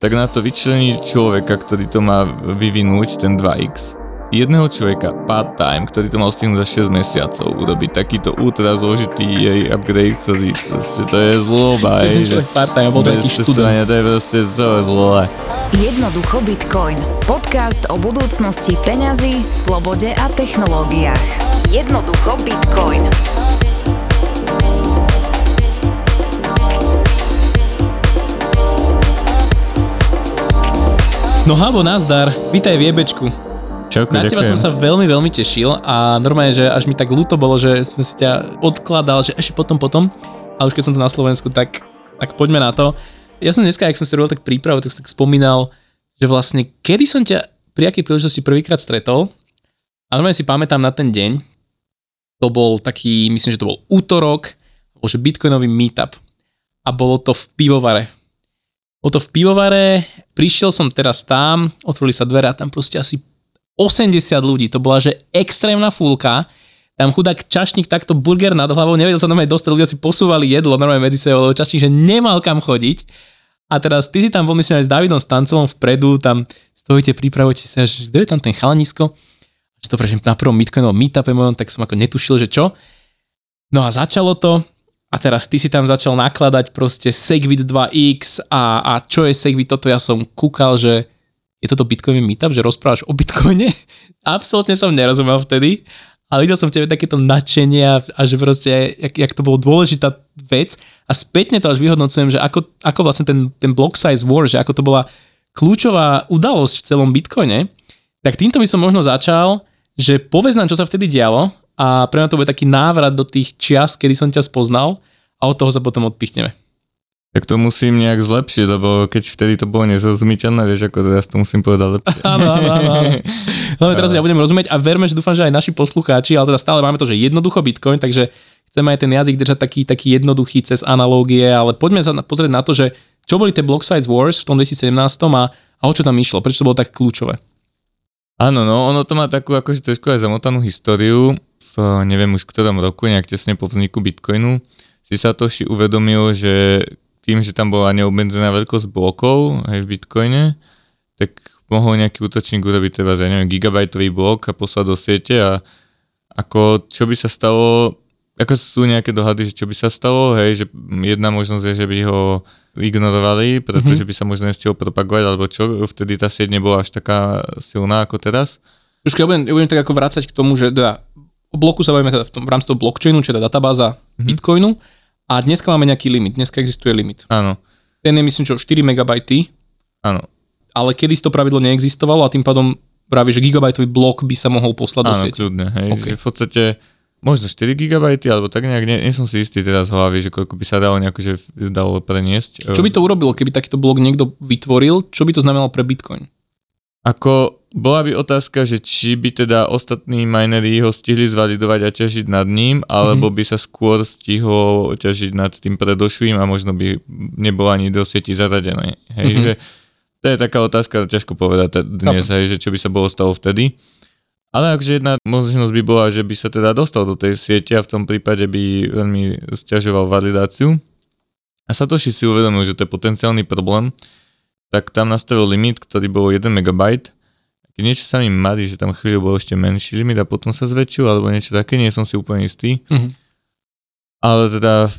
tak na to vyčlení človeka, ktorý to má vyvinúť, ten 2X, jedného človeka part-time, ktorý to mal stihnúť za 6 mesiacov, urobiť takýto ultra zložitý jej upgrade, ktorý proste to je zloba. Jeden človek part-time, bol to študent. To je proste celé zlé. Jednoducho Bitcoin. Podcast o budúcnosti peňazí, slobode a technológiách. Jednoducho Bitcoin. No habo, nazdar, vítaj v jebečku. Čauko, Na teba ďakujem. som sa veľmi, veľmi tešil a normálne, že až mi tak ľúto bolo, že som si ťa odkladal, že ešte potom, potom. A už keď som tu na Slovensku, tak, tak poďme na to. Ja som dneska, ak som si robil tak prípravu, tak som tak spomínal, že vlastne kedy som ťa pri akej príležitosti prvýkrát stretol. A normálne si pamätám na ten deň. To bol taký, myslím, že to bol útorok, bol že bitcoinový meetup. A bolo to v pivovare. Bolo to v pivovare, prišiel som teraz tam, otvorili sa dvere a tam proste asi 80 ľudí, to bola že extrémna fúlka, tam chudák čašník takto burger nad hlavou, nevedel sa normálne dostať, ľudia si posúvali jedlo normálne medzi sebou, lebo čašník, že nemal kam chodiť. A teraz ty si tam bol myslím aj s Davidom Stancelom vpredu, tam stojíte, pripravujete sa, že kto je tam ten chalanisko? Že to prečo na prvom Bitcoinovom meetupe mojom, tak som ako netušil, že čo. No a začalo to, a teraz ty si tam začal nakladať proste Segwit 2X a, a čo je Segwit, toto ja som kúkal, že je toto Bitcoinový meetup, že rozprávaš o Bitcoine? Absolútne som nerozumel vtedy, ale videl som v tebe takéto nadšenie a, a že proste, jak, jak to bolo dôležitá vec. A spätne to až vyhodnocujem, že ako, ako vlastne ten, ten block size war, že ako to bola kľúčová udalosť v celom Bitcoine, tak týmto by som možno začal, že povedz nám, čo sa vtedy dialo a pre mňa to bude taký návrat do tých čias, kedy som ťa spoznal a od toho sa potom odpichneme. Tak to musím nejak zlepšiť, lebo keď vtedy to bolo nezrozumiteľné, vieš, ako teraz to musím povedať lepšie. Áno, áno, áno. Hlavne teraz, ja budem rozumieť a verme, že dúfam, že aj naši poslucháči, ale teda stále máme to, že jednoducho Bitcoin, takže chceme aj ten jazyk držať taký, taký jednoduchý cez analógie, ale poďme sa pozrieť na to, že čo boli tie block size wars v tom 2017 a, a o čo tam išlo, prečo to bolo tak kľúčové. Áno, no, ono to má takú akože trošku aj zamotanú históriu. V neviem už ktorom roku, nejak tesne po vzniku Bitcoinu, si Satoshi uvedomil, že tým, že tam bola neobmedzená veľkosť blokov aj v Bitcoine, tak mohol nejaký útočník urobiť teda, ja neviem, gigabajtový blok a poslať do siete a ako čo by sa stalo, ako sú nejaké dohady, že čo by sa stalo, hej, že jedna možnosť je, že by ho ignorovali, pretože by sa možno nestihol propagovať, alebo čo, vtedy tá sieť nebola až taká silná ako teraz. Trošku ja budem, ja budem tak ako vrácať k tomu, že teda o bloku sa bavíme teda v, tom, v rámci toho blockchainu, čiže teda databáza mm-hmm. Bitcoinu a dneska máme nejaký limit, dneska existuje limit. Áno, Ten je myslím, čo 4 MB, áno. ale kedy to pravidlo neexistovalo a tým pádom práve, že gigabajtový blok by sa mohol poslať do Áno, siete. kľudne, hej, OK. okay. v podstate možno 4 GB, alebo tak nejak, nie, nie som si istý teraz z hlavy, že koľko by sa dalo nejako, že dalo preniesť. Čo by to urobilo, keby takýto blok niekto vytvoril? Čo by to znamenalo pre Bitcoin? Ako bola by otázka, že či by teda ostatní minery ho stihli zvalidovať a ťažiť nad ním, alebo by sa skôr stihol ťažiť nad tým predošlým a možno by nebolo ani do sieti zaradené. Hej, Mhm. že to je taká otázka, ťažko povedať dnes, hej, že čo by sa bolo stalo vtedy. Ale akže jedna možnosť by bola, že by sa teda dostal do tej siete a v tom prípade by veľmi stiažoval validáciu. A Satoshi si uvedomil, že to je potenciálny problém, tak tam nastavil limit, ktorý bol 1 MB. Niečo sa mi marí, že tam chvíľu bol ešte menší limit a potom sa zväčšil, alebo niečo také, nie som si úplne istý. Mhm. Ale teda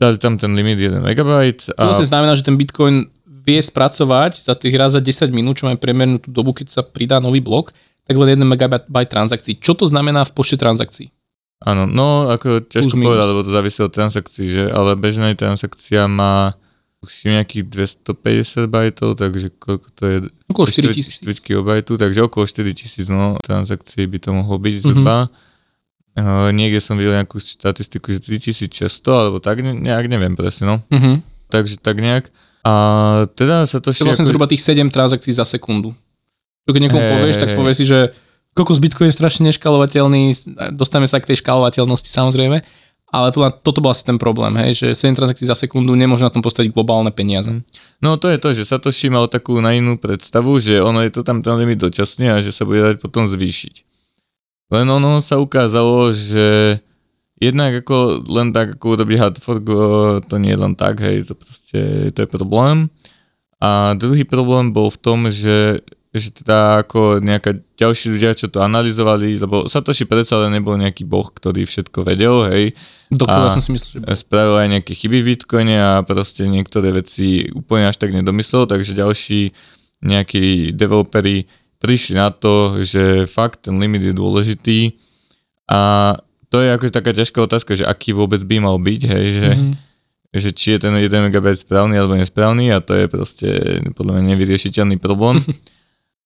dali tam ten limit 1 MB To a vlastne znamená, že ten Bitcoin vie spracovať za tých raz za 10 minút, čo máme priemernú tú dobu, keď sa pridá nový blok, tak len 1 MB transakcií. Čo to znamená v počte transakcií? áno, no ako ťažko minus. povedať, lebo to závisí od transakcií, že, ale bežná transakcia má už nejakých 250 bajtov, takže koľko to je? Okolo 4000. 4 KB, takže okolo 4000 no, transakcií by to mohlo byť Mhm. zhruba. Uh, niekde som videl nejakú štatistiku, že 3600, alebo tak, ne, nejak neviem presne, no. Mhm. Takže tak nejak. A teda sa to To je vlastne zhruba tých 7 transakcií za sekundu. To keď niekomu Hej, povieš, tak hej. povie si, že kokos Bitcoin je strašne neškalovateľný, dostaneme sa k tej škalovateľnosti samozrejme, ale podľa, toto bol asi ten problém, hej, že 7 transakcií za sekundu nemôže na tom postaviť globálne peniaze. No to je to, že Satoshi mal takú naivnú predstavu, že ono je to tam ten limit dočasne a že sa bude dať potom zvýšiť. Len ono sa ukázalo, že jednak ako len tak, ako urobí hard fork, to nie je len tak, hej, to proste to je problém. A druhý problém bol v tom, že, že teda ako nejaká ďalší ľudia, čo to analyzovali, lebo Satoshi predsa len nebol nejaký boh, ktorý všetko vedel, hej. Dokonca som si myslel, že... Spravil aj nejaké chyby v Bitcoine a proste niektoré veci úplne až tak nedomyslel, takže ďalší nejakí developeri prišli na to, že fakt ten limit je dôležitý a to je akože taká ťažká otázka, že aký vôbec by mal byť, hej, že, mm-hmm. že či je ten 1 MB správny alebo nesprávny a to je proste podľa mňa nevyriešiteľný problém.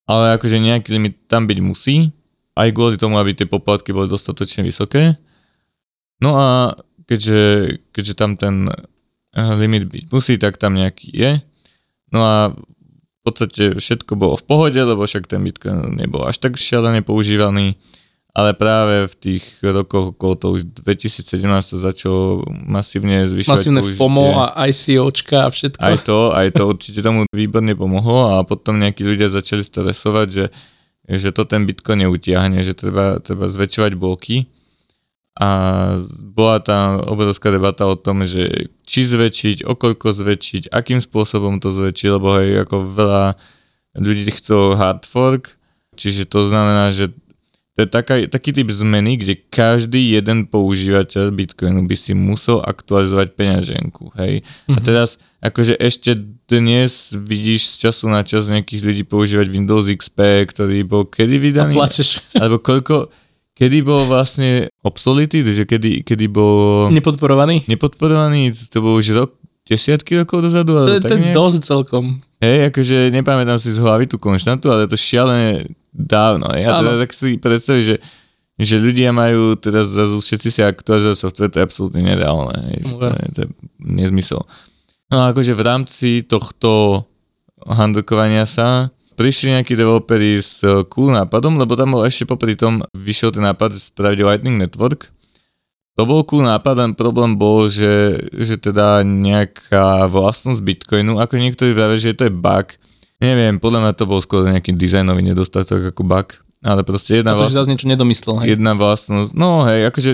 Ale akože nejaký limit tam byť musí, aj kvôli tomu, aby tie poplatky boli dostatočne vysoké. No a keďže, keďže tam ten eh, limit byť musí, tak tam nejaký je. No a v podstate všetko bolo v pohode, lebo však ten Bitcoin nebol až tak šialené používaný ale práve v tých rokoch okolo to už 2017 sa začalo masívne zvyšovať Masívne. FOMO a ICOčka a všetko. Aj to, aj to určite tomu výborne pomohlo a potom nejakí ľudia začali stresovať, že, že to ten Bitcoin neutiahne, že treba, treba zväčšovať bloky. A bola tam obrovská debata o tom, že či zväčšiť, okoľko zväčšiť, akým spôsobom to zväčšiť, lebo aj ako veľa ľudí chcelo hard fork, čiže to znamená, že to je taká, taký typ zmeny, kde každý jeden používateľ Bitcoinu by si musel aktualizovať peňaženku, hej. Mm-hmm. A mhm. teraz, akože ešte dnes vidíš z času na čas nejakých ľudí používať Windows XP, ktorý bol kedy vydaný? A plačeš. Alebo koľko, kedy bol vlastne obsolity, že kedy, kedy bol... Nepodporovaný? Nepodporovaný, to bol už rok, desiatky rokov dozadu. To, to je dosť celkom. Hej, akože nepamätám si z hlavy tú konštantu, ale to šialené dávno. Ja teda tak si predstavím, že, že ľudia majú teraz zase všetci si aktualizovať software, to je absolútne nereálne. To, je, to je nezmysel. No a akože v rámci tohto handlokovania sa prišli nejakí developeri s cool nápadom, lebo tam bol ešte popri tom vyšiel ten nápad spraviť Lightning Network. To bol cool nápad, len problém bol, že, že teda nejaká vlastnosť Bitcoinu, ako niektorí vravia, že to je bug, Neviem, podľa mňa to bol skôr nejaký dizajnový nedostatok ako bug, ale proste jedna to, vlastnosť, zase niečo nedomyslel, hej? Jedna vlastnosť, no hej, akože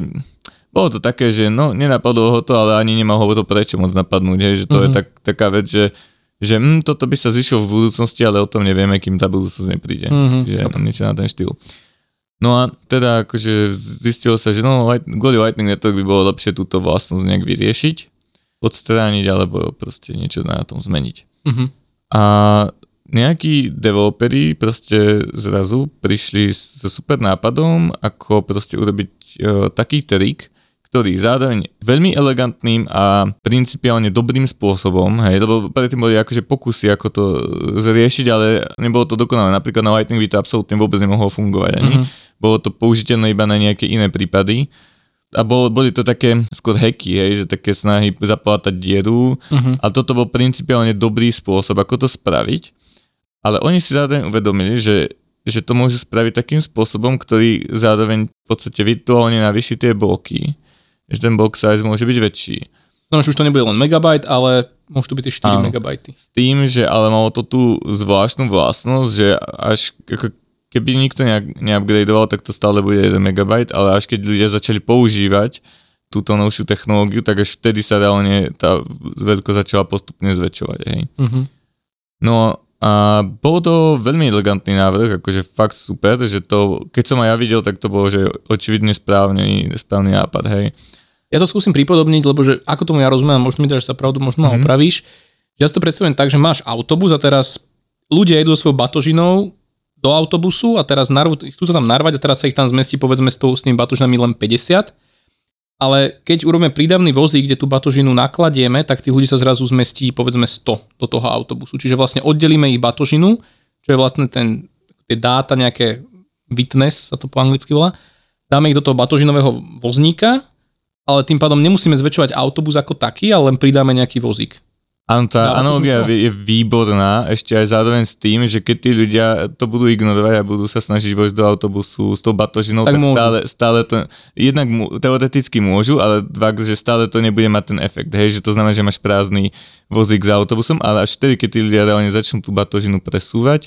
bolo to také, že no nenapadlo ho to, ale ani nemal ho to prečo moc napadnúť, hej, že to mm-hmm. je mhm. tak, taká vec, že že hm, toto by sa zišlo v budúcnosti, ale o tom nevieme, kým tá budúcnosť nepríde. Mm-hmm. Že niečo na ten štýl. No a teda akože zistilo sa, že no, kvôli Lightning Network by bolo lepšie túto vlastnosť nejak vyriešiť, odstrániť alebo proste niečo na tom zmeniť. Mm-hmm. A nejakí developeri proste zrazu prišli so super nápadom, ako proste urobiť e, taký trik, ktorý zároveň veľmi elegantným a principiálne dobrým spôsobom, hej, lebo predtým boli akože pokusy, ako to zriešiť, ale nebolo to dokonalé. Napríklad na Lightning by to absolútne vôbec nemohlo fungovať ani. Mm-hmm. Bolo to použiteľné iba na nejaké iné prípady. A bol, boli to také skôr hacky, hej, že také snahy zaplatať dieru. Mm-hmm. A toto bol principiálne dobrý spôsob, ako to spraviť. Ale oni si zároveň uvedomili, že, že to môžu spraviť takým spôsobom, ktorý zároveň v podstate virtuálne navýši tie bloky, že ten block size môže byť väčší. No už to nebude len megabyte, ale môžu to byť tie 4 Áno, megabajty. S tým, že ale malo to tú zvláštnu vlastnosť, že až ako keby nikto neupgradeoval, tak to stále bude 1 megabajt, ale až keď ľudia začali používať túto novšiu technológiu, tak až vtedy sa reálne tá veľkosť začala postupne zväčšovať. Hej. Uh-huh. No a bol to veľmi elegantný návrh, akože fakt super, že to, keď som aj ja videl, tak to bolo, že očividne správny, správny nápad, hej. Ja to skúsim pripodobniť, lebo že ako tomu ja rozumiem, možno mi dáš sa pravdu, možno mm-hmm. ma mhm. opravíš. Ja si to predstavujem tak, že máš autobus a teraz ľudia idú svojou batožinou do autobusu a teraz narvu, chcú sa tam narvať a teraz sa ich tam zmestí povedzme s, tou, s tými batožinami len 50 ale keď urobíme prídavný vozík, kde tú batožinu nakladieme, tak tých ľudí sa zrazu zmestí povedzme 100 do toho autobusu. Čiže vlastne oddelíme ich batožinu, čo je vlastne ten, tie dáta, nejaké witness sa to po anglicky volá, dáme ich do toho batožinového vozníka, ale tým pádom nemusíme zväčšovať autobus ako taký, ale len pridáme nejaký vozík. Áno, tá analogia je výborná, ešte aj zároveň s tým, že keď tí ľudia to budú ignorovať a budú sa snažiť vojsť do autobusu s tou batožinou, tak, tak stále, stále to, jednak teoreticky môžu, ale dva, že stále to nebude mať ten efekt, hej, že to znamená, že máš prázdny vozík za autobusom, ale až vtedy, keď tí ľudia reálne začnú tú batožinu presúvať,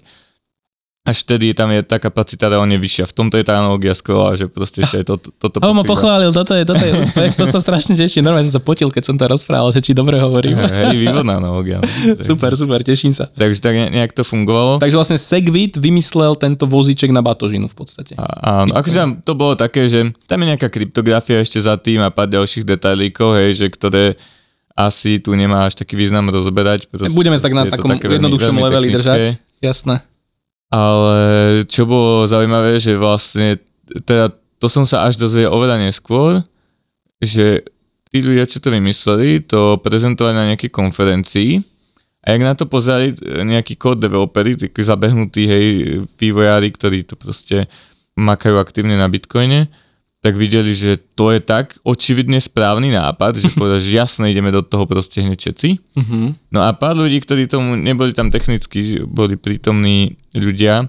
až vtedy tam je tá kapacita reálne vyššia. V tomto je tá analogia skvelá, že proste ešte je to, to, toto On ma pochválil, toto je, toto je úspech, to sa strašne teší. Normálne som sa potil, keď som to rozprával, že či dobre hovorím. Hej, výborná analogia. Super, super, teším sa. Takže tak ne- nejak to fungovalo. Takže vlastne Segwit vymyslel tento vozíček na batožinu v podstate. A, áno, akože tam to bolo také, že tam je nejaká kryptografia ešte za tým a pár ďalších detailíkov, hej, že ktoré asi tu nemá až taký význam rozoberať. proste Budeme tak na takom jednoduchšom leveli technické. držať. Jasné. Ale čo bolo zaujímavé, že vlastne, teda to som sa až dozvedel oveľa neskôr, že tí ľudia, čo to vymysleli, to prezentovali na nejakej konferencii a jak na to pozerali nejakí kód developeri, takí zabehnutí, hej, vývojári, ktorí to proste makajú aktívne na Bitcoine, tak videli, že to je tak očividne správny nápad, že povedali, že jasne ideme do toho proste hneď všetci. Uh-huh. No a pár ľudí, ktorí tomu neboli tam technicky, boli prítomní ľudia,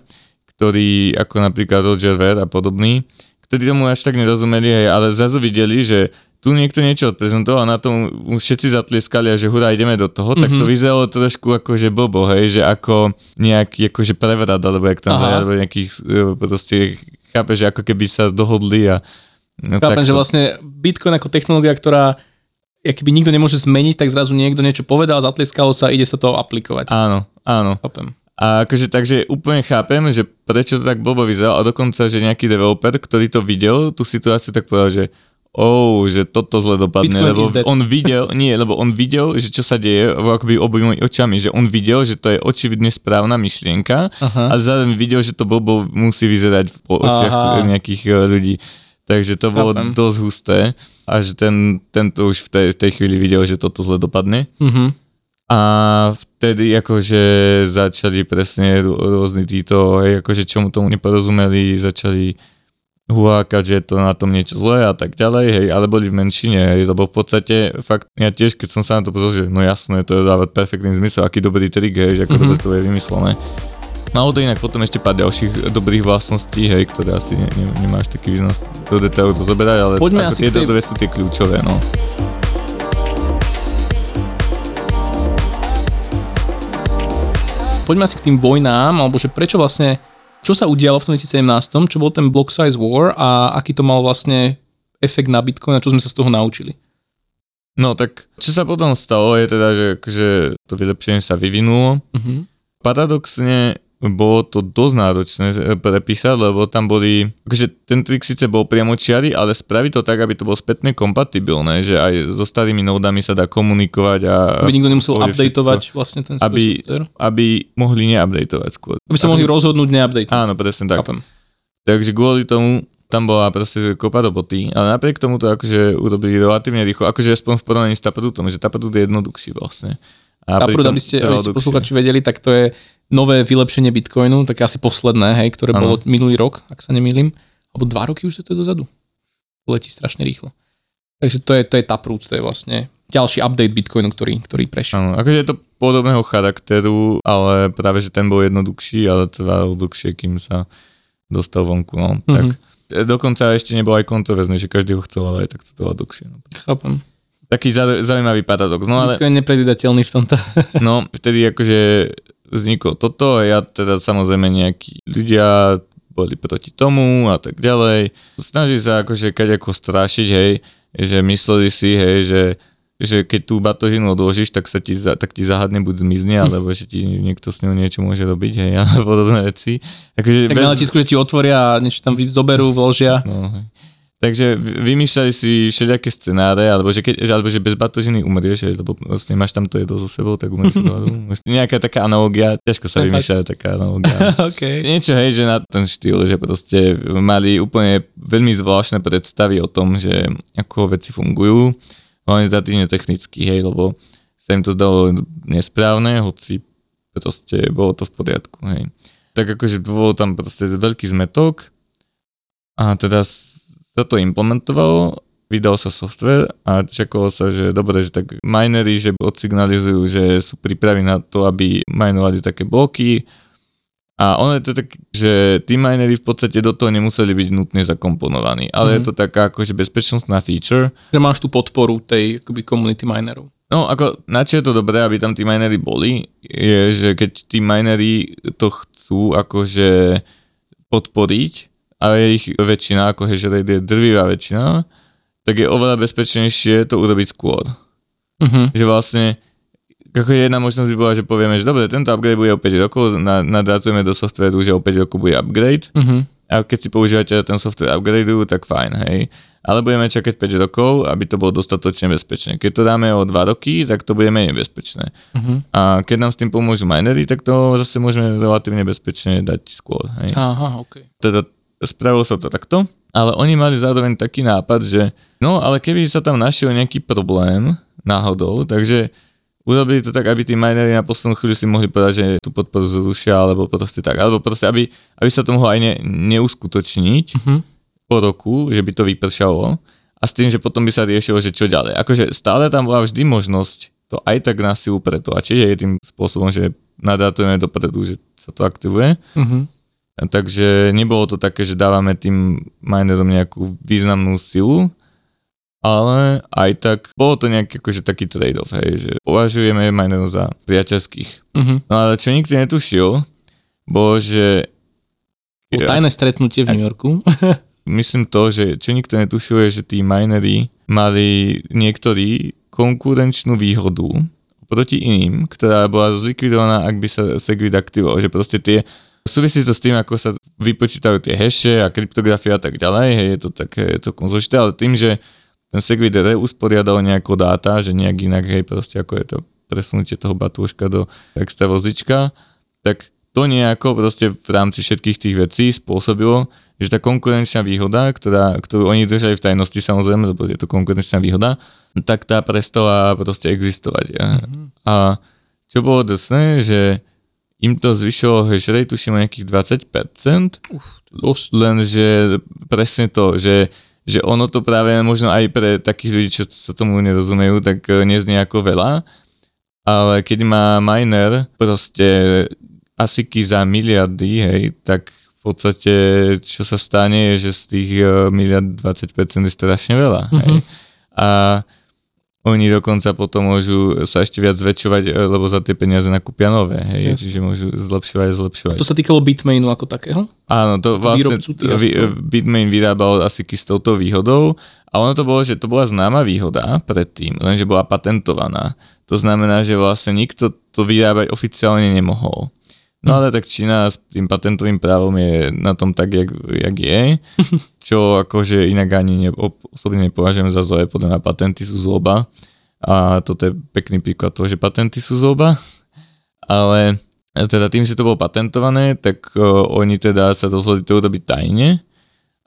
ktorí ako napríklad Roger Ver a podobní, ktorí tomu až tak nerozumeli, ale zrazu videli, že tu niekto niečo odprezentoval, na tom všetci zatlieskali a že hurá, ideme do toho, mm-hmm. tak to vyzeralo trošku ako, že blbo, hej, že ako nejaký akože prevrat, alebo jak tam Aha. zajad, alebo nejakých, e, proste, chápe, že ako keby sa dohodli a no, Chápem, takto. že vlastne Bitcoin ako technológia, ktorá keby nikto nemôže zmeniť, tak zrazu niekto niečo povedal, zatlieskalo sa, ide sa to aplikovať. Áno, áno. Chápem. A akože takže úplne chápem, že prečo to tak blbo vyzeralo a dokonca, že nejaký developer, ktorý to videl, tú situáciu, tak povedal, že oh, že toto zle dopadne, Bitcoin lebo on videl, nie, lebo on videl, že čo sa deje akoby obojmi očami, že on videl, že to je očividne správna myšlienka Aha. a zároveň videl, že to blbo musí vyzerať v očiach Aha. nejakých eh, ľudí. Takže to bolo Chápem. dosť husté a že ten, tento už v tej, tej chvíli videl, že toto zle dopadne. Uh-huh. A vtedy akože začali presne rô- rôzni títo, akože čomu tomu neporozumeli, začali hulákať, že je to na tom niečo zlé a tak ďalej, hej, ale boli v menšine, hej, lebo v podstate fakt, ja tiež, keď som sa na to pozrel, že no jasné, to dáva perfektný zmysel, aký dobrý trik, hej, že ako mm-hmm. dobre to je vymyslené. Malo to inak potom ešte pár ďalších dobrých vlastností, hej, ktoré asi ne, ne, nemáš taký význam do detailu to zoberať, ale Poďme ako tieto tej- dve sú tie kľúčové, no. Poďme asi k tým vojnám, alebo že prečo vlastne, čo sa udialo v tom 2017, čo bol ten block size war a aký to mal vlastne efekt na Bitcoin a čo sme sa z toho naučili. No tak, čo sa potom stalo je teda, že akože to vylepšenie sa vyvinulo. Uh-huh. Paradoxne bolo to dosť náročné e, prepísať, lebo tam boli, akože ten trik síce bol priamočiary, ale spraviť to tak, aby to bolo spätne kompatibilné, že aj so starými nódami sa dá komunikovať a... Aby nikto nemusel updateovať všetko, vlastne ten Aby, software. aby mohli neupdateovať skôr. Aby sa mohli rozhodnúť neupdateovať. Áno, presne tak. Chápem. Takže kvôli tomu tam bola proste kopa roboty, ale napriek tomu to akože urobili relatívne rýchlo, akože aspoň v porovnaní s Taprotom, že Taprot je jednoduchší vlastne. A prúd, aby ste, aby ste dlhšie. posluchači vedeli, tak to je nové vylepšenie Bitcoinu, také asi posledné, hej, ktoré Áno. bolo minulý rok, ak sa nemýlim, alebo dva roky už to je dozadu. Letí strašne rýchlo. Takže to je, to je Taproot, to je vlastne ďalší update Bitcoinu, ktorý, ktorý prešiel. Áno, akože je to podobného charakteru, ale práve, že ten bol jednoduchší, ale trval dlhšie, kým sa dostal vonku, no. Mhm. Tak e, dokonca ešte nebol aj kontroverzný, že každý ho chcel, ale aj tak to trvalo dlhšie. No. Chápem. Taký zau- zaujímavý paradox, no ale Bitcoin je nepredvídateľný v tomto. no, vtedy akože vzniklo toto a ja teda samozrejme nejakí ľudia boli proti tomu a tak ďalej. Snaží sa akože ako strašiť, hej, že mysleli si, hej, že že keď tú batožinu odložíš, tak sa ti, tak ti zahadne buď zmizne, alebo že ti niekto s ňou niečo môže robiť, hej, a podobné veci. Akože Tak na letisku, že ti otvoria a niečo tam zoberú, vložia. No, hej. Takže vy- vymýšľali si všelijaké scenáre, alebo že, keď, že, alebo že bez batožiny umrieš, lebo vlastne máš tam to jedlo so sebou, tak umrieš hladu. Nejaká taká analogia, ťažko sa vymýšľa taká analogia. OK. Niečo, hej, že na ten štýl, že proste mali úplne veľmi zvláštne predstavy o tom, že ako veci fungujú, relatívne technicky, hej, lebo sa im to zdalo nesprávne, hoci proste bolo to v poriadku, hej. Tak akože bolo tam proste veľký zmetok a teda sa to implementovalo, vydal sa software a čakalo sa, že dobre, že tak minery, že odsignalizujú, že sú pripravení na to, aby minovali také bloky a ono je to tak, že tí minery v podstate do toho nemuseli byť nutne zakomponovaní, ale mm-hmm. je to taká akože bezpečnostná feature, Že máš tú podporu tej akoby community minerov. No ako, na čo je to dobré, aby tam tí minery boli, je, že keď tí minery to chcú akože podporiť, a je ich väčšina, ako že je drvivá väčšina, tak je oveľa bezpečnejšie to urobiť skôr. Uh-huh. Že vlastne, ako jedna možnosť by bola, že povieme, že dobre, tento upgrade bude o 5 rokov, nadátujeme do softwareu, že o 5 rokov bude upgrade, Uh-huh. a keď si používate ten software upgradeujú, tak fajn, hej. Ale budeme čakať 5 rokov, aby to bolo dostatočne bezpečné. Keď to dáme o 2 roky, tak to bude menej bezpečné. Uh-huh. A keď nám s tým pomôžu minery, tak to zase môžeme relatívne bezpečne dať skôr. Hej. Aha, ok. Teda spravilo sa to takto, ale oni mali zároveň taký nápad, že no ale keby sa tam našiel nejaký problém náhodou, takže urobili to tak, aby tí minery na poslednú chvíľu si mohli povedať, že tú podporu zrušia, alebo proste tak, alebo proste, aby, aby sa to mohlo aj ne, neuskutočniť Uh-huh. po roku, že by to vypršalo a s tým, že potom by sa riešilo, že čo ďalej. Akože stále tam bola vždy možnosť to aj tak na silu pretlačiť, je tým spôsobom, že nadátujeme dopredu, že sa to aktivuje. Uh-huh. Takže nebolo to také, že dávame tým minerom nejakú významnú silu, ale aj tak bolo to nejaký akože taký trade-off, hej, že považujeme minerov za priateľských. Uh-huh. No ale čo nikto netušil, bolo, že Bolo tajné stretnutie v New Yorku. myslím to, že čo nikto netušil je, že tí minery mali niektorí konkurenčnú výhodu proti iným, ktorá bola zlikvidovaná, ak by sa Segwit aktivoval, že proste tie súvisí to s tým, ako sa vypočítajú tie hashe a kryptografia a tak ďalej, hej, je to také celkom zložité, ale tým, že ten Segwit usporiadal nejako dáta, že nejak inak, hej, proste ako je to presunutie toho batúška do extra vozička, tak to nejako proste v rámci všetkých tých vecí spôsobilo, že tá konkurenčná výhoda, ktorá, ktorú oni držali v tajnosti samozrejme, lebo je to konkurenčná výhoda, tak tá prestala proste existovať. Mm-hmm. A čo bolo drsné, že im to zvyšilo hash rate, tuším nejakých 20%, Uf, dosť. lenže presne to, že, že ono to práve možno aj pre takých ľudí, čo sa tomu nerozumejú, tak eh, neznie ako veľa, ale keď má miner proste asiky za miliardy, hej, tak v podstate čo sa stane je, že z tých eh, miliard 20% je strašne veľa. Hej. A oni dokonca potom môžu sa ešte viac zväčšovať, eh, lebo za tie peniaze nakúpia nové, hej, Jasne. čiže môžu zlepšovať a zlepšovať. To sa týkalo Bitmainu ako takého? Áno, to vlastne vy. Bitmain vyrábal asiky s touto výhodou a ono to bolo, že to bola známa výhoda predtým, lenže bola patentovaná. To znamená, že vlastne nikto to vyrábať oficiálne nemohol. No ale tak Čína s tým patentovým právom je na tom tak, jak, jak je, čo akože inak ani ne, osobne nepovažujem za zlé, podľa mňa patenty sú zloba. A toto je pekný príklad toho, že patenty sú zloba, ale teda tým, že to bolo patentované, tak uh, oni teda sa rozhodli to urobiť tajne.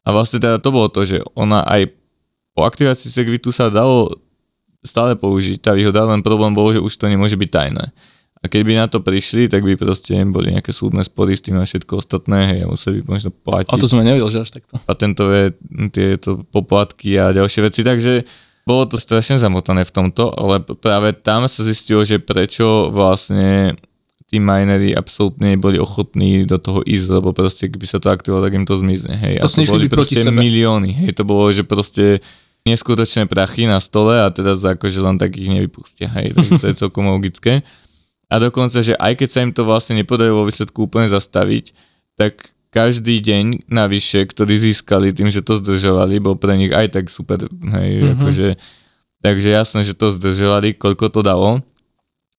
A vlastne teda to bolo to, že ona aj po aktivácii Segwitu sa dalo stále použiť. Tá výhoda, len problém bol, že už to nemôže byť tajné. A keď by na to prišli, tak by proste boli nejaké súdne spory s tým a všetko ostatné, hej, a museli by možno platiť A to som ja nevedel, že až takto. patentové tieto poplatky a ďalšie veci, takže bolo to strašne zamotané v tomto, ale práve tam sa zistilo, že prečo vlastne tí minery absolútne boli ochotní do toho ísť, lebo proste keby sa to aktivovalo, tak im to zmizne. Hej. A to boli proste sebe. milióny. Hej. To bolo, že proste neskutočné prachy na stole a teraz akože len tak ich nevypustia. Hej. Takže to je celkom logické. A dokonca, že aj keď sa im to vlastne nepodarilo vo výsledku úplne zastaviť, tak každý deň navyše, ktorý získali tým, že to zdržovali, bol pre nich aj tak super. Hej, mm-hmm. akože, takže jasné, že to zdržovali, koľko to dalo.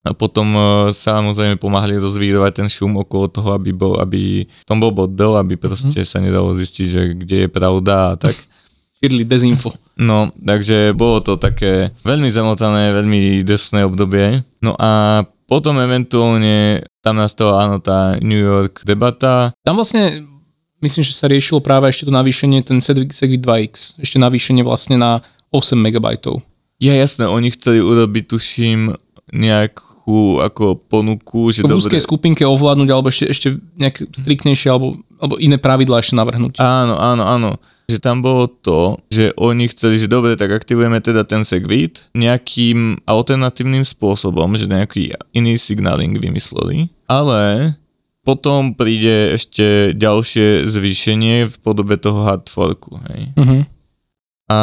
A potom uh, samozrejme pomáhali rozvírovať ten šum okolo toho, aby, bol, aby tom bol bordel, aby proste mm-hmm. sa nedalo zistiť, že kde je pravda a tak. Šírili dezinfo. No, takže bolo to také veľmi zamotané, veľmi desné obdobie. No a potom eventuálne tam nastala áno tá New York debata. Tam vlastne, myslím, že sa riešilo práve ešte to navýšenie, ten Segwit Segwit 2X, ešte navýšenie vlastne na 8 MB. Ja jasné, oni chceli urobiť, tuším, nejakú ako ponuku, že V dobre... skupinke ovládnuť, alebo ešte, ešte nejak striktnejšie, alebo, alebo iné pravidlá ešte navrhnúť. Áno, áno, áno. Že tam bolo to, že oni chceli, že dobre, tak aktivujeme teda ten segwit nejakým alternatívnym spôsobom, že nejaký iný signaling vymysleli, ale potom príde ešte ďalšie zvýšenie v podobe toho hard forku, hej. Uh-huh. a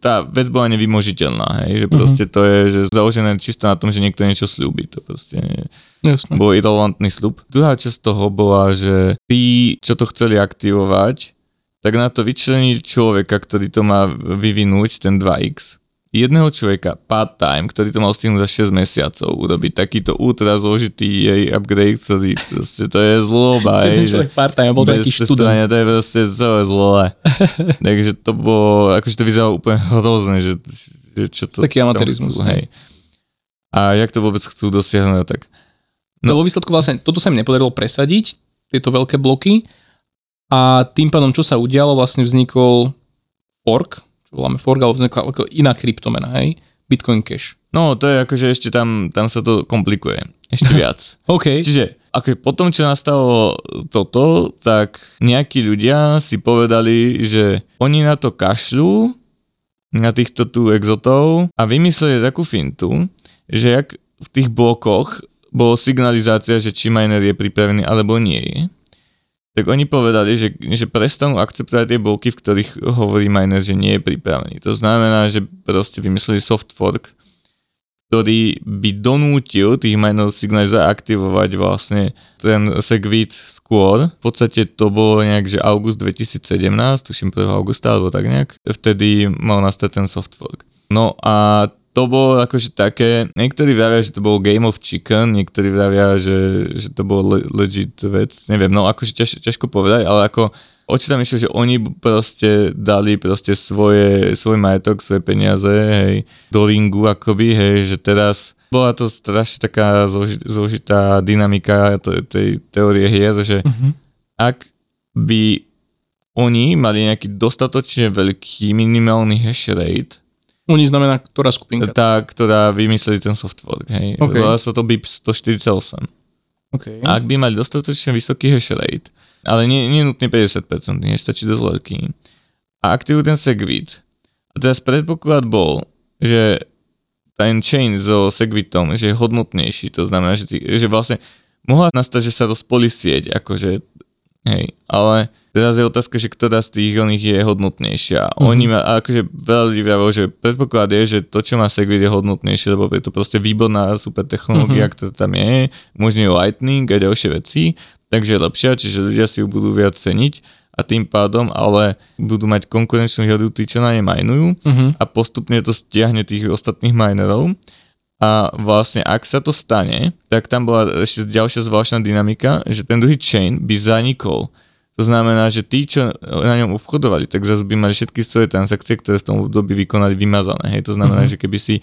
tá vec bola nevymožiteľná, hej, že proste to je že založené čisto na tom, že niekto niečo slúbi, to proste nie, Jasné. bol irrelevantný slub. Druhá časť toho bola, že tí, čo to chceli aktivovať, tak na to vyčleniť človeka, ktorý to má vyvinúť, ten 2X, jedného človeka part-time, ktorý to mal stihnúť za 6 mesiacov, urobiť takýto ultra zložitý jej upgrade, ktorý proste, to je zloba, Jeden človek part-time, bol to bez taký študent. to je proste celé zlé. Takže to bolo, akože to vyzeralo úplne hrozné, že, že čo to... Taký amatérizmus, chcú, hej. A jak to vôbec chcú dosiahnuť, tak. No vo výsledku vlastne toto sa mi nepodarilo presadiť, tieto veľké bloky a tým pádom, čo sa udialo, vlastne vznikol fork, čo voláme fork, ale vznikla ako iná kryptomena, hej? Bitcoin Cash. No, to je akože ešte tam, tam sa to komplikuje. Ešte viac. OK. Čiže ako potom, čo nastalo toto, tak nejakí ľudia si povedali, že oni na to kašľú, na týchto tu exotov a vymysleli takú fintu, že jak v tých blokoch bolo signalizácia, že či miner je pripravený alebo nie je, tak oni povedali, že, že prestanú akceptovať tie bloky, v ktorých hovorí miner, že nie je pripravený. To znamená, že proste vymysleli soft fork, ktorý by donútil tých minerov signalizovať aktivovať vlastne ten segwit skôr. V podstate to bolo nejak, že august 2017, tuším 1. augusta alebo tak nejak, vtedy mal nastať ten soft fork. No a to bolo akože také, niektorí vravia, že to bol Game of Chicken, niektorí vravia, že, že to bol le- legit vec, neviem, no akože ťaž, ťažko povedať, ale ako oči tam išlo, že oni proste dali proste svoje, svoj majetok, svoje peniaze, hej, do ringu akoby, hej, že teraz bola to strašne taká zloži, zložitá dynamika to, tej teórie hier, že Mhm. ak by oni mali nejaký dostatočne veľký minimálny hash rate, Oni znamená, ktorá skupinka. tá, ktorá vymysleli ten software, hej. OK. Volá sa to BIP 148. OK. A ak by mali dostatočne vysoký hash rate, ale nie, nie nutne 50%, nie stačí dosť veľký, a aktivujú ten segwit, a teraz predpoklad bol, že ten chain so segwitom, že je hodnotnejší, to znamená, že, ty, že vlastne mohla nastať, že sa rozpolí sieť, akože, hej, ale teraz je otázka, že ktorá z tých oných je hodnotnejšia. Mm-hmm. Oni ma, akože veľa ľudí vravilo, že predpoklad je, že to, čo má Segwit je hodnotnejšie, lebo je to proste výborná super technológia, mm-hmm. ktorá tam je, možno Lightning a ďalšie veci, takže je lepšia, čiže ľudia si ju budú viac ceniť a tým pádom ale budú mať konkurenčnú výhodu tí, čo na ne majnujú Mhm. a postupne to stiahne tých ostatných minerov a vlastne ak sa to stane, tak tam bola ešte ďalšia zvláštna dynamika, že ten druhý chain by zanikol. To znamená, že tí, čo na ňom obchodovali, tak zase by mali všetky svoje transakcie, ktoré v tom období vykonali vymazané. Hej, to znamená, mm-hmm. že keby si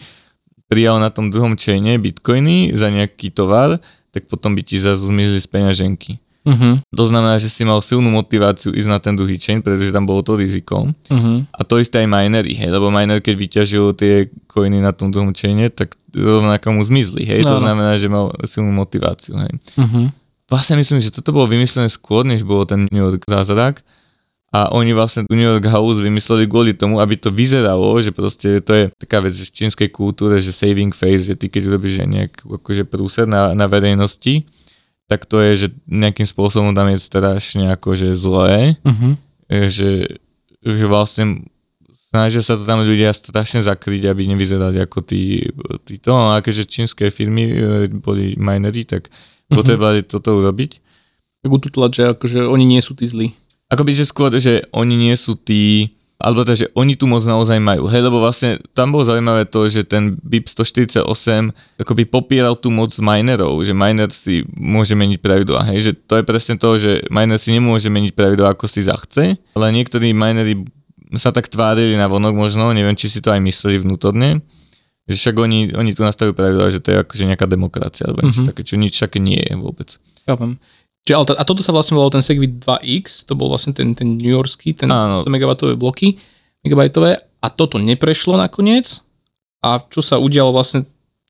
prijal na tom druhom chaine bitcoiny za nejaký tovar, tak potom by ti zase zmizli z peňaženky. Mhm. To znamená, že si mal silnú motiváciu ísť na ten druhý chain, pretože tam bolo to riziko. Mhm. A to isté aj minery, hej, lebo miner, keď vyťažil tie coiny na tom druhom chaine, tak rovnako mu zmizli, hej, to No, no. znamená, že mal silnú motiváciu, hej. Mhm. Vlastne myslím, že toto bolo vymyslené skôr, než bolo ten New York zázrak. A oni vlastne tu New York House vymysleli kvôli tomu, aby to vyzeralo, že proste to je taká vec že v čínskej kultúre, že saving face, že ty keď robíš nejak akože prúser na, na verejnosti, tak to je, že nejakým spôsobom tam je strašne akože zlé, e, že, že vlastne snažia sa to tam ľudia strašne zakryť, aby nevyzerali ako tí, títo, no a keďže čínske firmy e, boli minery, tak potrebovali toto urobiť. Tak ututlať, že akože oni nie sú tí zlí. Akoby, že skôr, že oni nie sú tí, alebo teda, že oni tu moc naozaj majú. Hej, lebo vlastne tam bolo zaujímavé to, že ten BIP 148 akoby popieral tú moc minerov, že miner si môže meniť pravidlá. Hej, že to je presne to, že miner si nemôže meniť pravidlá, ako si zachce, ale niektorí minery sa tak tvárili na vonok možno, neviem, či si to aj mysleli vnútorne, že však oni, oni tu nastavujú pravidlá, že to je akože nejaká demokracia, alebo niečo Mhm. také, čo nič také nie je vôbec. Chápem. Čiže, ale t- a toto sa vlastne volalo ten Segwit 2X, to bol vlastne ten, ten New Yorkský, ten Áno. 100 megabajtové bloky, megabajtové, a toto neprešlo nakoniec. A čo sa udialo vlastne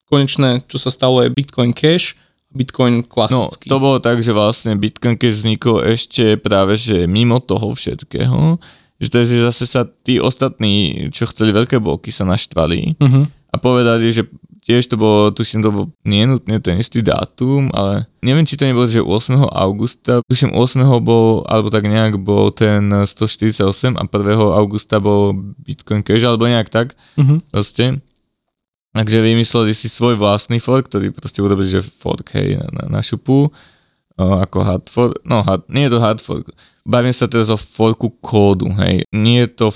konečné, čo sa stalo je Bitcoin Cash, Bitcoin No, klasický. to bolo tak, že vlastne Bitcoin, keď vznikol ešte práve, že mimo toho všetkého, že, to že zase sa tí ostatní, čo chceli veľké bloky, sa naštvali Uh-huh. A povedali, že tiež to bolo, tuším, to bol nie nutne ten istý dátum, ale neviem, či to nebolo, že 8. augusta, tuším 8. bol, alebo tak nejak bol ten 148 a 1. augusta bol Bitcoin Cash, alebo nejak tak, Mhm. proste. Takže vymysleli si svoj vlastný fork, ktorý proste urobili, že fork, hej, na, na, na šupu, o, ako hard fork, no hard, nie je to hard fork, bavím sa teraz o forku kódu, hej, nie je to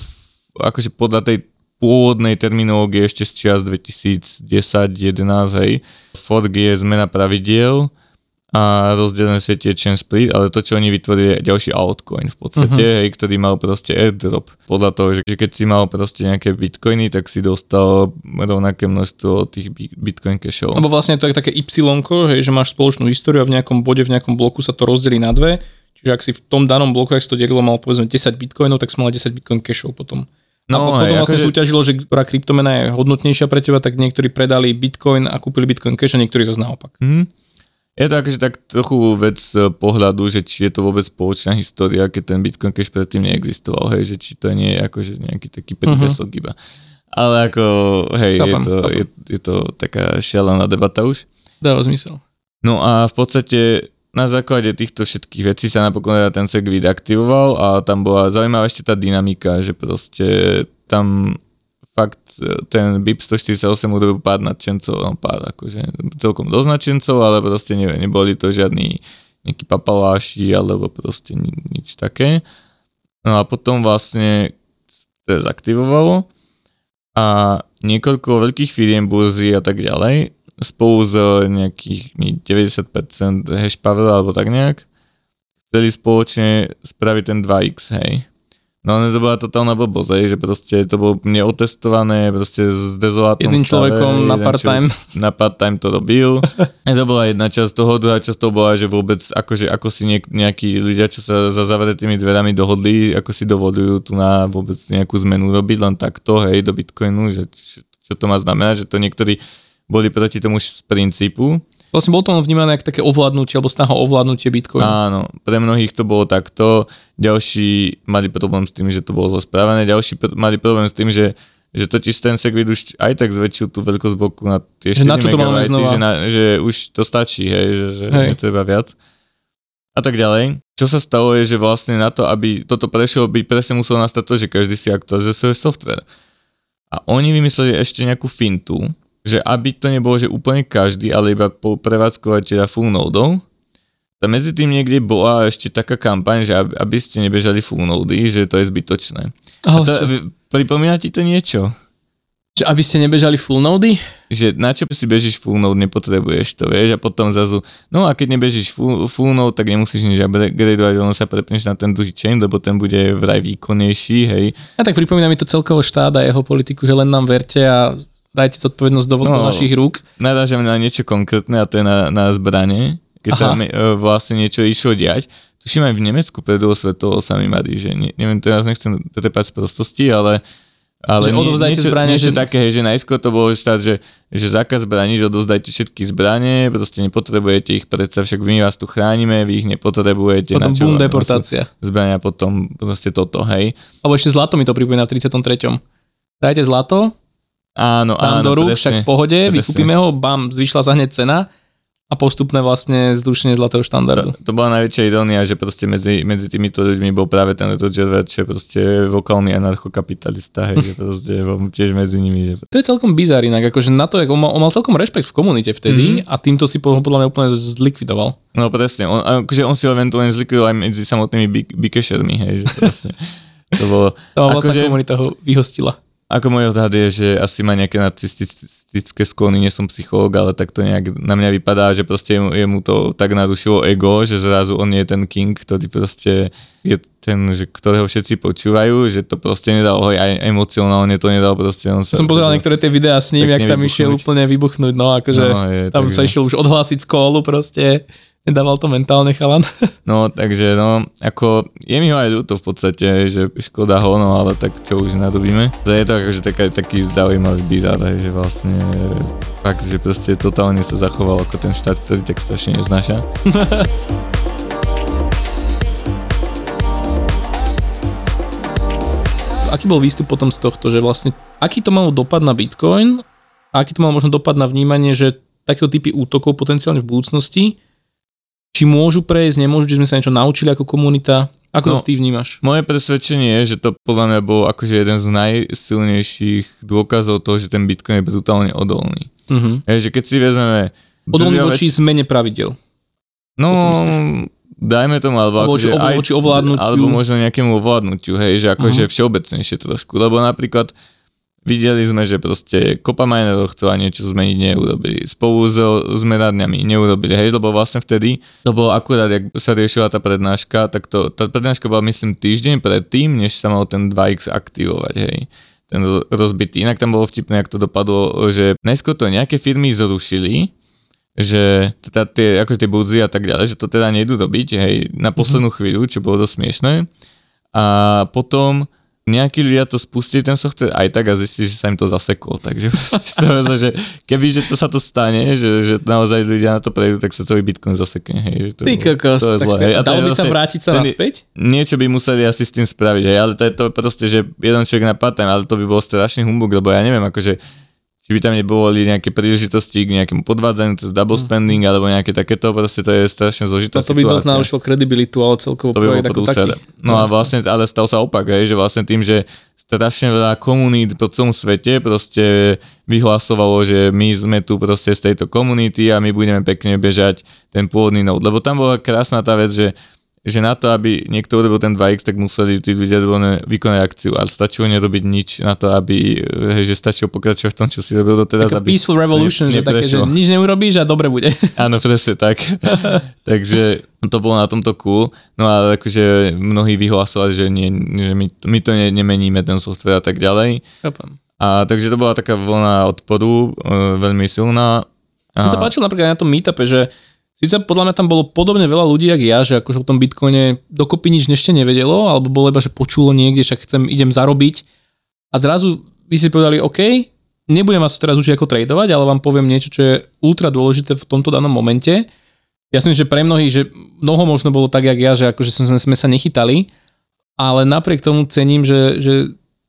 akože podľa tej pôvodnej terminológie ešte z čias 2010-11, hej, fork je zmena pravidiel a rozdelené tie chain split, ale to, čo oni vytvorili, je ďalší altcoin v podstate, uh-huh. hej, ktorý mal proste airdrop. Podľa toho, že, že keď si mal proste nejaké bitcoiny, tak si dostal rovnaké množstvo tých bi- bitcoin cashov. Lebo vlastne to je také Y, hej, že máš spoločnú históriu a v nejakom bode, v nejakom bloku sa to rozdelí na dve. Čiže ak si v tom danom bloku, ak si to delilo, mal povedzme 10 bitcoinov, tak si mal 10 bitcoin cashov potom. No, a No, potom hej, vlastne akože- súťažilo, že ktorá kryptomena je hodnotnejšia pre teba, tak niektorí predali bitcoin a kúpili bitcoin cash a niektorí zase naopak. Mhm. Je to akože tak trochu vec z pohľadu, že či je to vôbec spoločná história, keď ten Bitcoin Cash predtým neexistoval, hej, že či to nie je akože nejaký taký prívesok uh-huh. iba. Ale ako, hej, je Chápem, to, je, je to taká šialená debata už. Dáva zmysel. No a v podstate na základe týchto všetkých vecí sa napokon teda ten segwit aktivoval a tam bola zaujímavá ešte tá dynamika, že proste tam fakt e, ten BIP 148 urobil pár nadšencov, no pár akože celkom dosť nadšencov, ale proste ne, neboli to žiadni nejakí papaláši alebo proste ni, nič také. No a potom vlastne to zaktivovalo a niekoľko veľkých firiem, burzy a tak ďalej spolu s nejakých 90% hash power alebo tak nejak chceli spoločne spraviť ten 2x, hej. No ale to bola totálna blbosť, hej, že proste to bolo neotestované, proste s dezolátnom Jedným stave, človekom na part-time. Na part-time to robil. To bola jedna časť toho, druhá časť toho bola, že vôbec akože ako si niek- nejakí ľudia, čo sa za zavretými dverami dohodli, ako si dovolujú tu na vôbec nejakú zmenu robiť, len takto, hej, do Bitcoinu, že čo, čo to má znamenať, že to niektorí boli proti tomu z princípu. Vlastne bol to len vnímané ako také ovládnutie alebo snaha ovládnutie bitcoinu. Áno, pre mnohých to bolo takto, ďalší mali problém s tým, že to bolo zle spravené, ďalší pr- mali problém s tým, že že totiž ten segwit už aj tak zväčšil tú veľkosť bloku na tie Že 4 na čo to máme znova? že, na, že už to stačí, hej, že, že Hej. netreba viac. A tak ďalej. Čo sa stalo je, že vlastne na to, aby toto prešlo, by presne muselo nastať to, že každý si aktualizuje svoj software. A oni vymysleli ešte nejakú fintu, že aby to nebolo, že úplne každý, ale iba po prevádzkovateľa full nodov, a medzi tým niekde bola ešte taká kampaň, že aby, aby ste nebežali full nody, že to je zbytočné. A to, čo? pripomína ti to niečo? Že aby ste nebežali full nody? Že na čo si bežíš full node, nepotrebuješ to, vieš, a potom zrazu, no a keď nebežíš full, full node, tak nemusíš nič upgradovať, ono sa prepneš na ten druhý chain, lebo ten bude vraj výkonnejší, hej. A tak pripomína mi to celkovo štát a jeho politiku, že len nám verte a dajte zodpovednosť do, do No. našich rúk. Narážame na niečo konkrétne a to je na, na zbranie, keď Aha. sa mi, e, vlastne niečo išlo diať. Tuším aj v Nemecku pred svetovou sa mi marí, že ne, neviem, teraz nechcem trepať z prostosti, ale ale Že odovzdajte niečo, zbrane, niečo že- také, že najskôr to bolo štát, že, že zákaz zbraní, že odovzdajte všetky zbranie, proste nepotrebujete ich predsa, však my vás tu chránime, vy ich nepotrebujete. Potom vám deportácia. Zbrania potom proste toto, hej. Alebo ešte zlato mi to pripomína v 33. Dajte zlato, Áno, dám áno, do rúk, presne. však v pohode, presne. vykúpime ho, bam, zvyšla sa hneď cena a postupné vlastne zdušenie zlatého štandardu. To, to bola najväčšia irónia, že proste medzi, medzi týmito ľuďmi bol práve ten Roger Ver, čo je proste vokálny anarchokapitalista, hej, že proste bol tiež medzi nimi, že To je celkom bizar inak, akože na to, jak on mal, on mal celkom rešpekt v komunite vtedy Mhm. a týmto si po- podľa mňa úplne zlikvidoval. No presne, on, akože on si ho eventuálne zlikvidoval aj medzi samotnými bikešermi, hej, že presne. To bolo, Sama vlastná akože, komunita ho vyhostila. Ako môj odhad je, že asi má nejaké nacistické sklony, nie som psychológ, ale tak to nejak na mňa vypadá, že proste jemu, jemu to tak narušilo ego, že zrazu on je ten king, ktorý proste je ten, že, ktorého všetci počúvajú, že to proste nedal aj emocionálne to nedal proste. On sa, Som pozeral niektoré tie videá s ním, jak tam išiel vybuchnúť. úplne vybuchnúť, no akože No, je, tam takže- sa išiel už odhlásiť z kólu proste, nedával to mentálne chalan. No, takže no, ako je mi ho aj ľúto v podstate, že škoda ho, no ale tak čo už nadobíme. To je to akože taká, taký zaujímavý bizar, že vlastne fakt, že proste totálne sa zachoval ako ten štát, ktorý tak strašne neznáša. Aký bol výstup potom z tohto, že vlastne aký to malo dopad na Bitcoin a aký to mal možno dopad na vnímanie, že takéto typy útokov potenciálne v budúcnosti, či môžu prejsť, nemôžu, či sme sa niečo naučili ako komunita, ako no, to ty vnímaš? Moje presvedčenie je, že to podľa mňa bol akože jeden z najsilnejších dôkazov toho, že ten Bitcoin je brutálne odolný. Uh-huh. Je, že keď si vezmeme... Odolný voči väč... zmene pravidel. No, dajme tomu, alebo, alebo akože aj, voči ovládnutiu. Alebo možno nejakému ovládnutiu, hej, že akože uh-huh. všeobecnejšie trošku. Lebo napríklad Videli sme, že proste kopa minerov chcela niečo zmeniť, neurobili. Spolu so zmerárňami neurobili, hej, lebo vlastne vtedy, to bolo akurát, jak sa riešila tá prednáška, tak to, tá prednáška bola myslím týždeň predtým, než sa mal ten 2x aktivovať, hej ten rozbitý. Inak tam bolo vtipné, ak to dopadlo, že najskôr to nejaké firmy zrušili, že teda tie, ako tie budzy a tak ďalej, že to teda nejdu dobiť, hej, na poslednú mm-hmm. chvíľu, čo bolo dosť smiešné. A potom nejakí ľudia to spustili ten software aj tak a zistili, že sa im to zaseklo. Takže to že keby že to sa to stane, že, že naozaj ľudia na to prejdú, tak sa celý Bitcoin zasekne. Hej, že to, Ty kokos, to je zlé. Hej. Dalo by sa vlastne vrátiť sa naspäť? Niečo by museli asi s tým spraviť, hej, ale to je to proste, že jeden človek na part ale to by bol strašný humbug, lebo ja neviem, akože či by tam neboli nejaké príležitosti k nejakému podvádzaniu cez double mhm. spending mm. alebo nejaké takéto, proste to je strašne zložitá To by dosť narušilo kredibilitu, ale celkovo to by ako taký. No a vlastne, ale stal sa opak, hej, že vlastne tým, že strašne veľa komunít po celom svete proste vyhlasovalo, že my sme tu proste z tejto komunity a my budeme pekne bežať ten pôvodný node. Lebo tam bola krásna tá vec, že že na to, aby niekto urobil ten 2x, tak museli tí ľudia vykonať akciu, ale stačilo nerobiť nič na to, aby, hej, že stačilo pokračovať v tom, čo si robil doteraz. Taká aby peaceful revolution, ne, že také, že nič neurobíš a dobre bude. Áno, presne tak. Takže to bolo na tomto cool. No a akože mnohí vyhlasovali, že, nie, že my, my to ne, nemeníme, ten software a tak ďalej. Chápam. A takže to bola taká vlna odporu, e, veľmi silná. A... Mne sa páčilo napríklad na tom meetupe, že Sice podľa mňa tam bolo podobne veľa ľudí, jak ja, že akože o tom Bitcoine dokopy nič ešte nevedelo, alebo bolo iba, že počulo niekde, že chcem, idem zarobiť. A zrazu vy si povedali, OK, nebudem vás teraz učiť ako tradovať, ale vám poviem niečo, čo je ultra dôležité v tomto danom momente. Ja si myslím, že pre mnohých, že mnoho možno bolo tak, jak ja, že akože sme sa nechytali, ale napriek tomu cením, že, že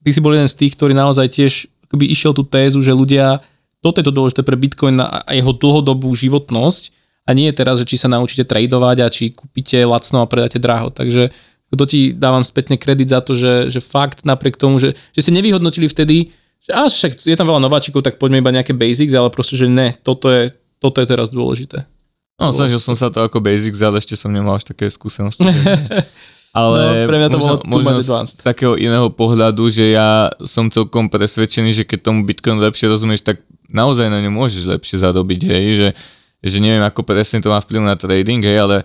ty si bol jeden z tých, ktorý naozaj tiež akoby išiel tú tézu, že ľudia, toto je to dôležité pre Bitcoin a jeho dlhodobú životnosť, a nie je teraz, že či sa naučíte tradovať a či kúpite lacno a predáte draho. Takže to ti dávam spätne kredit za to, že, že fakt napriek tomu, že, že si nevyhodnotili vtedy, že až však je tam veľa nováčikov, tak poďme iba nejaké basics, ale proste, že ne, toto je, toto je teraz dôležité. No, snažil som sa to ako basics, ale ešte som nemal až také skúsenosti. ale no, pre mňa to možno, bolo možno z takého iného pohľadu, že ja som celkom presvedčený, že keď tomu Bitcoin lepšie rozumieš, tak naozaj na ňu môžeš lepšie zarobiť, hej, že že neviem, ako presne to má vplyv na trading, hej, ale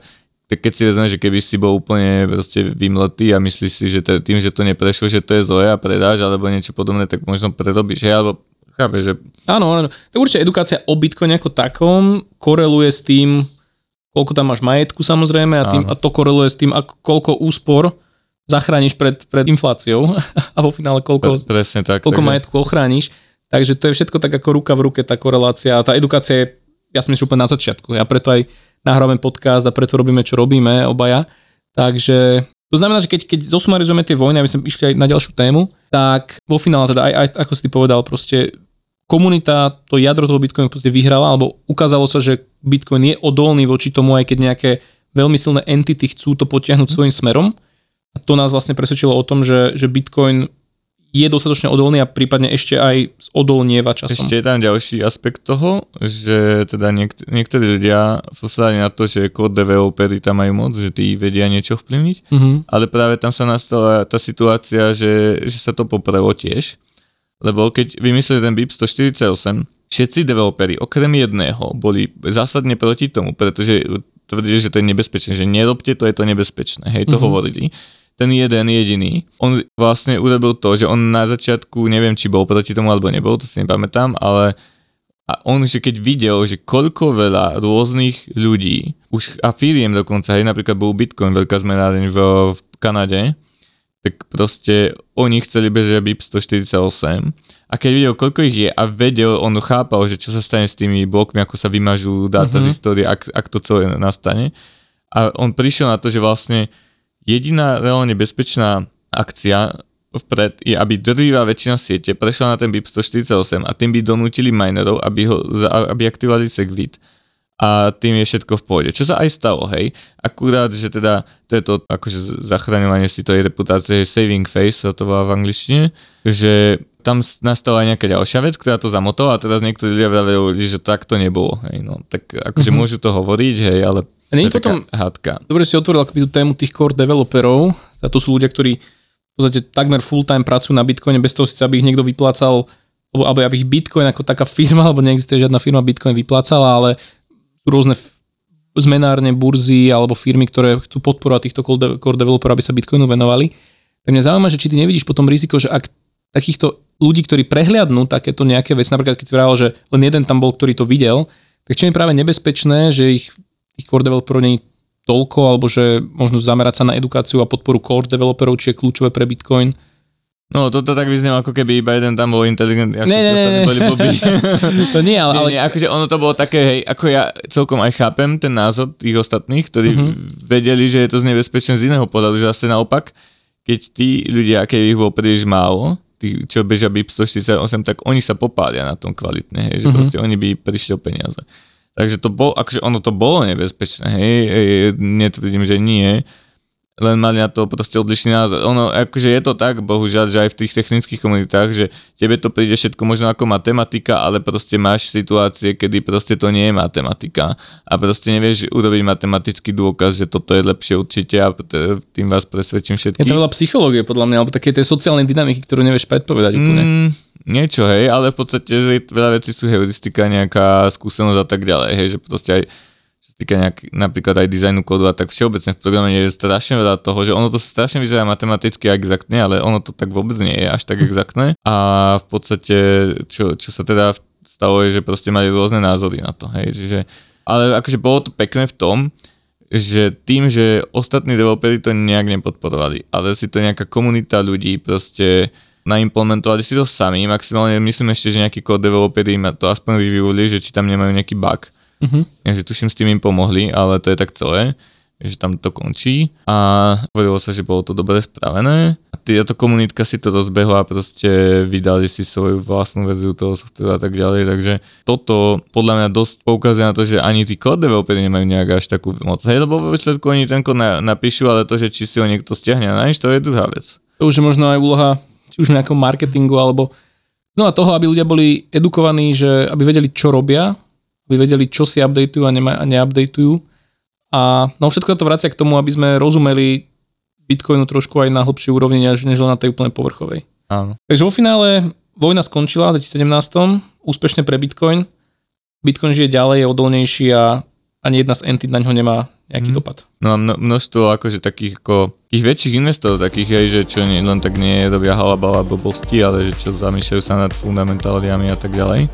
tak keď si vezme, že keby si bol úplne proste vymletý a myslíš si, že tým, že to neprešlo, že to je zlé a predáš alebo niečo podobné, tak možno prerobíš, hej, alebo chápeš, že... Áno, áno. Tak určite edukácia o Bitcoin ako takom koreluje s tým, koľko tam máš majetku samozrejme a, tým, a to koreluje s tým, ako, koľko úspor zachrániš pred, pred infláciou a vo finále koľko, Pre, presne tak, koľko takže... majetku ochrániš. Takže to je všetko tak ako ruka v ruke, tá korelácia. A tá edukácia je ja som ešte úplne na začiatku. Ja preto aj nahrávame podcast a preto robíme, čo robíme obaja. Takže to znamená, že keď, keď zosumarizujeme tie vojny, aby sme išli aj na ďalšiu tému, tak vo finále teda aj, aj ako si ty povedal, proste komunita, to jadro toho Bitcoinu proste vyhrala, alebo ukázalo sa, že Bitcoin je odolný voči tomu, aj keď nejaké veľmi silné entity chcú to potiahnuť svojim smerom. A to nás vlastne presvedčilo o tom, že, že Bitcoin je dostatočne odolný a prípadne ešte aj odolnieva časom. Ešte je tam ďalší aspekt toho, že teda niekt- niektorí ľudia sa na to, že kód developery tam majú moc, že tí vedia niečo vplyvniť, mm-hmm. ale práve tam sa nastala tá situácia, že, že sa to poprelo tiež, lebo keď vymysleli ten BIP 148, všetci developeri okrem jedného boli zásadne proti tomu, pretože tvrdili, že to je nebezpečné, že nerobte to, je to nebezpečné, hej, to mm-hmm. hovorili ten jeden jediný, on vlastne urobil to, že on na začiatku, neviem, či bol proti tomu alebo nebol, to si nepamätám, ale a on, že keď videl, že koľko veľa rôznych ľudí, už a firiem dokonca, hej, napríklad bol Bitcoin, veľká zmenáreň v, v Kanade, tak proste oni chceli bežať BIP 148 a keď videl, koľko ich je a vedel, on chápal, že čo sa stane s tými blokmi, ako sa vymažú dáta uh-huh. z mhm. histórie, ak, ak to celé nastane. A on prišiel na to, že vlastne jediná reálne bezpečná akcia vpred je, aby drvivá väčšina siete prešla na ten BIP 148 a tým by donútili minerov, aby, ho, aby aktivovali Segwit a tým je všetko v pohode. Čo sa aj stalo, hej. Akurát, že teda to je to akože zachraňovanie si tej reputácie, saving face, sa to volá v angličtine, že tam nastala nejaká ďalšia vec, ktorá to zamotala a teraz niektorí ľudia vravili, že tak to nebolo. Hej, no, tak akože mm-hmm. môžu to hovoriť, hej, ale a nie je potom, hádka. Dobre si otvoril akoby tú tému tých core developerov. A to sú ľudia, ktorí v podstate takmer full time pracujú na Bitcoine, bez toho aby ich niekto vyplácal, alebo, alebo aby ich Bitcoin ako taká firma, alebo neexistuje žiadna firma Bitcoin vyplácala, ale sú rôzne zmenárne, burzy alebo firmy, ktoré chcú podporovať týchto core developerov, aby sa Bitcoinu venovali. Tak mňa zaujíma, že či ty nevidíš potom riziko, že ak takýchto ľudí, ktorí prehliadnú takéto nejaké veci, napríklad keď si vravil, že len jeden tam bol, ktorý to videl, tak čo je práve nebezpečné, že ich tých core developerov je toľko, alebo že možno zamerať sa na edukáciu a podporu core developerov, či je kľúčové pre Bitcoin, No, toto tak vyznelo, ako keby iba jeden tam bol inteligentný a všetci ostatní boli blbí. to nie, ale... Nie, nie, akože ono to bolo také, hej, ako ja celkom aj chápem ten názor tých ostatných, ktorí uh-huh. vedeli, že je to nebezpečné z iného pohľadu, že zase naopak, keď tí ľudia, keď ich bolo príliš málo, tí, čo bežia BIP 148, tak oni sa popália na tom kvalitne, hej, že uh-huh. proste oni by prišli o peniaze. Takže to bol, akože ono to bolo nebezpečné, hej, netvrdím, že nie, len mali na to proste odlišný názor. Ono, akože je to tak, bohužiaľ, že aj v tých technických komunitách, že tebe to príde všetko možno ako matematika, ale proste máš situácie, kedy proste to nie je matematika a proste nevieš urobiť matematický dôkaz, že toto je lepšie určite a tým vás presvedčím všetkých. Je to veľa psychológie podľa mňa, alebo také tej sociálnej dynamiky, ktorú nevieš predpovedať úplne. Mm, niečo, hej, ale v podstate že veľa vecí sú heuristika, nejaká skúsenosť a tak ďalej, hej, že proste aj týka nejak, napríklad aj dizajnu kódu a tak všeobecne v programe je strašne veľa toho, že ono to strašne vyzerá matematicky a exaktne, ale ono to tak vôbec nie je až tak exaktné a v podstate čo, čo sa teda stalo je, že proste mali rôzne názory na to, hej, čiže ale akože bolo to pekné v tom, že tým, že ostatní developeri to nejak nepodporovali, ale si to nejaká komunita ľudí proste naimplementovali si to sami, maximálne myslím ešte, že nejakí code developeri ma to aspoň reviewli, že či tam nemajú nejaký bug, Uh-huh. Takže tuším, s tým im pomohli, ale to je tak celé že tam to končí a hovorilo sa, že bolo to dobre spravené a táto komunitka si to rozbehla a proste vydali si svoju vlastnú verziu toho software a tak ďalej, takže toto podľa mňa dosť poukazuje na to, že ani tí code developeri nemajú nejak až takú moc. Hej, lebo vo výsledku oni ten kód na, napíšu, ale to, že či si ho niekto stiahne a to je druhá vec. To už je možno aj úloha či už nejakom marketingu alebo znova toho, aby ľudia boli edukovaní, že aby vedeli, čo robia aby vedeli, čo si updateujú a, nema, a neupdateujú. A no všetko to vracia k tomu, aby sme rozumeli Bitcoinu trošku aj na hlbšej úrovni, než, než len na tej úplne povrchovej. Áno. Takže vo finále vojna skončila v 2017, úspešne pre Bitcoin. Bitcoin žije ďalej, je odolnejší a ani jedna z entit na ňo nemá nejaký mm. dopad. No a množstvo akože takých ako, takých väčších investorov, takých aj, že čo nie, len tak nie robia halabala blbosti, ale že čo zamýšľajú sa nad fundamentáliami a tak ďalej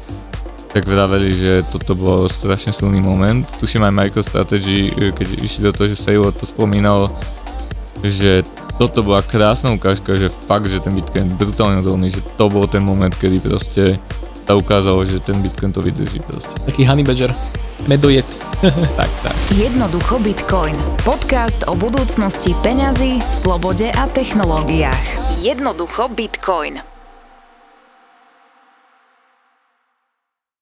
tak vraveli, že toto bol strašne silný moment. Tuším aj MicroStrategy, e, keď išli do toho, že Sailor to spomínal, že toto bola krásna ukážka, že fakt, že ten Bitcoin je brutálne odolný, že to bol ten moment, kedy proste sa ukázalo, že ten Bitcoin to vydrží proste. Taký honey badger. Medojet. tak, tak. Jednoducho Bitcoin. Podcast o budúcnosti peňazí, slobode a technológiách. Jednoducho Bitcoin.